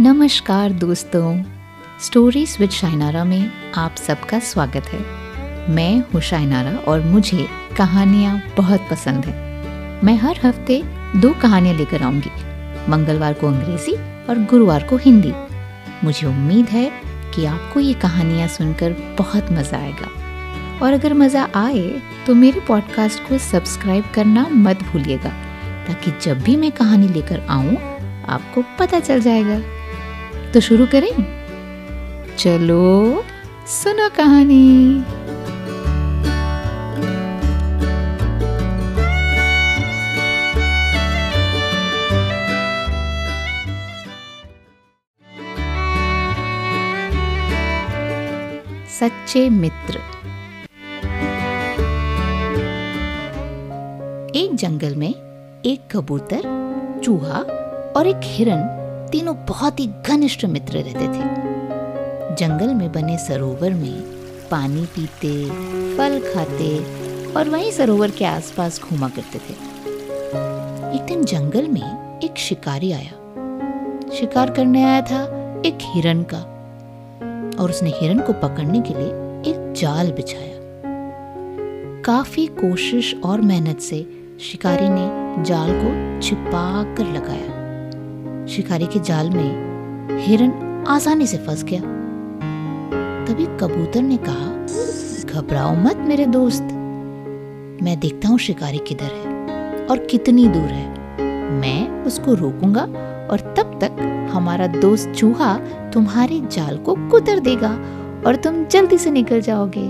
नमस्कार दोस्तों stories with शाइनारा में आप सबका स्वागत है। मैं हूँ शाइनारा और मुझे कहानियाँ बहुत पसंद है। मैं हर हफ़्ते दो कहानियाँ लेकर आऊँगी, मंगलवार को अंग्रेज़ी और गुरुवार को हिंदी। मुझे उम्मीद है कि आपको ये कहानियाँ सुनकर बहुत मज़ा आएगा। और अगर मज़ा आए तो मेरे पॉडकास्ट को सब्सक्राइब करना मत भूलिएगा, ताकि जब भी मैं कहानी लेकर आऊँ, आपको पता चल जाएगा। तो शुरू करें। चलो, सुनो कहानी। सच्चे मित्र। एक जंगल में एक कबूतर, चूहा और एक हिरन तीनों बहुत ही घनिष्ठ मित्र रहते थे। जंगल में बने सरोवर में पानी पीते, फल खाते और वहीं सरोवर के आसपास घूमा करते थे। एक दिन जंगल में एक शिकारी आया। शिकार करने आया था एक हिरन का। और उसने हिरन को पकड़ने के लिए एक जाल बिछाया। काफ़ी कोशिश और मेहनत से शिकारी ने जाल को छिपा कर लगाया। शिकारी के जाल में हिरन आसानी से फंस गया। तभी कबूतर ने कहा, घबराओ मत मेरे दोस्त। मैं देखता हूँ शिकारी किधर है और कितनी दूर है। मैं उसको रोकूँगा और तब तक हमारा दोस्त चूहा तुम्हारे जाल को कुतर देगा और तुम जल्दी से निकल जाओगे।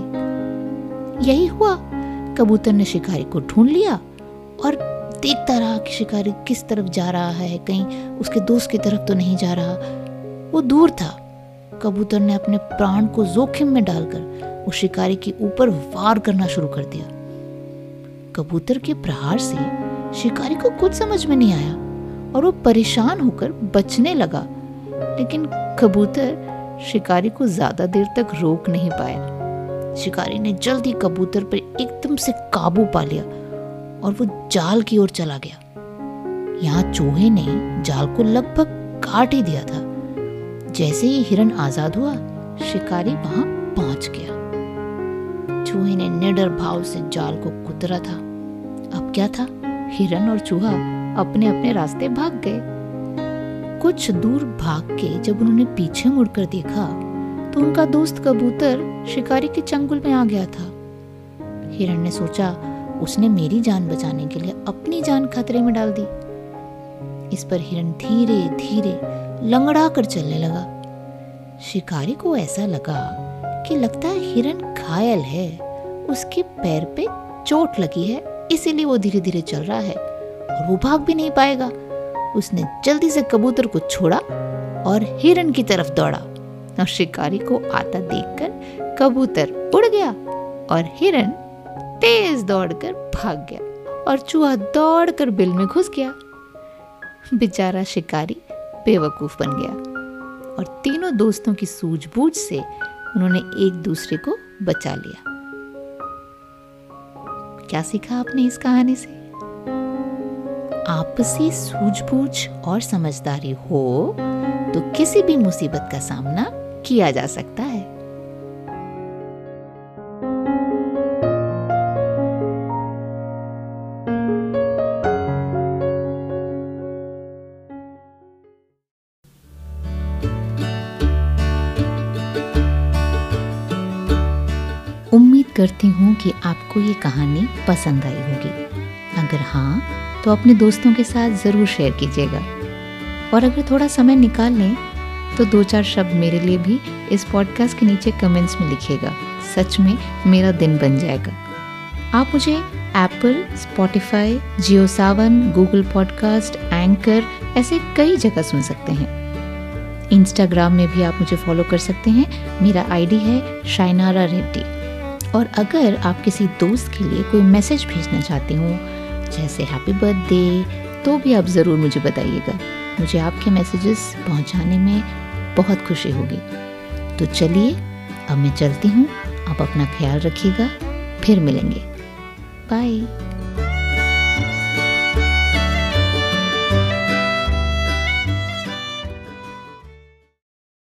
यही हुआ। कबूतर ने शिकारी को ढूंढ लिया और देखता रहा कि शिकारी किस तरफ़ जा रहा है। कहीं उसके दोस्त की तरफ़ तो नहीं जा रहा। वो दूर था। कबूतर ने अपने प्राण को जोखिम में डालकर उस शिकारी के ऊपर वार करना शुरू कर दिया। कबूतर के प्रहार से शिकारी को कुछ समझ में नहीं आया। और वो परेशान होकर बचने लगा। लेकिन कबूतर शिकारी को ज़्यादा देर तक रोक नहीं पाया। शिकारी ने जल्दी कबूतर पर एकदम से काबू पा लिया और वो जाल की ओर चला गया। यहाँ चूहे ने जाल को लगभग काट ही दिया था। जैसे ही हिरन आज़ाद हुआ, शिकारी वहाँ पहुँच गया। चूहे ने निडर भाव से जाल को कुतरा था। अब क्या था? हिरन और चूहा अपने अपने रास्ते भाग गए। कुछ दूर भाग के जब उन्होंने पीछे मुड़कर देखा तो उनका दोस्त कबूतर शिकारी के चंगुल में आ गया था। हिरन ने सोचा, उसने मेरी जान बचाने के लिए अपनी जान खतरे में डाल दी। इस पर हिरन धीरे धीरे लंगड़ा कर चलने लगा। शिकारी को ऐसा लगा कि लगता है हिरन घायल है। उसके पैर पे चोट लगी है, इसीलिए वो धीरे धीरे चल रहा है। और वो भाग भी नहीं पाएगा। उसने जल्दी से कबूतर को छोड़ा और हिरन की तरफ़ दौड़ा। और शिकारी को आता देखकर कबूतर उड़ गया और हिरन तेज दौड़कर भाग गया और चूहा दौड़कर बिल में घुस गया। बेचारा शिकारी बेवकूफ़ बन गया और तीनों दोस्तों की सूझबूझ से उन्होंने एक दूसरे को बचा लिया। क्या सीखा आपने इस कहानी से? आपसी सूझबूझ और समझदारी हो तो किसी भी मुसीबत का सामना किया जा सकता है। उम्मीद करती हूँ कि आपको ये कहानी पसंद आई होगी। अगर हाँ तो अपने दोस्तों के साथ ज़रूर शेयर कीजिएगा। और अगर थोड़ा समय निकाल लें तो दो चार शब्द मेरे लिए भी इस पॉडकास्ट के नीचे कमेंट्स में लिखिएगा। सच में मेरा दिन बन जाएगा। आप मुझे Apple Spotify Jio Saavn Google podcast Anchor ऐसे कई जगह सुन सकते हैं। इंस्टाग्राम में भी आप मुझे फॉलो कर सकते हैं। मेरा आईडी है शाइनारा रेड्डी और अगर आप किसी दोस्त के लिए कोई मैसेज भेजना चाहते हो जैसे हैप्पी बर्थडे तो भी आप ज़रूर मुझे बताइएगा। मुझे आपके मैसेजेस पहुँचाने में बहुत खुशी होगी। तो चलिए, अब मैं चलती हूँ। आप अपना ख्याल रखिएगा। फिर मिलेंगे। बाय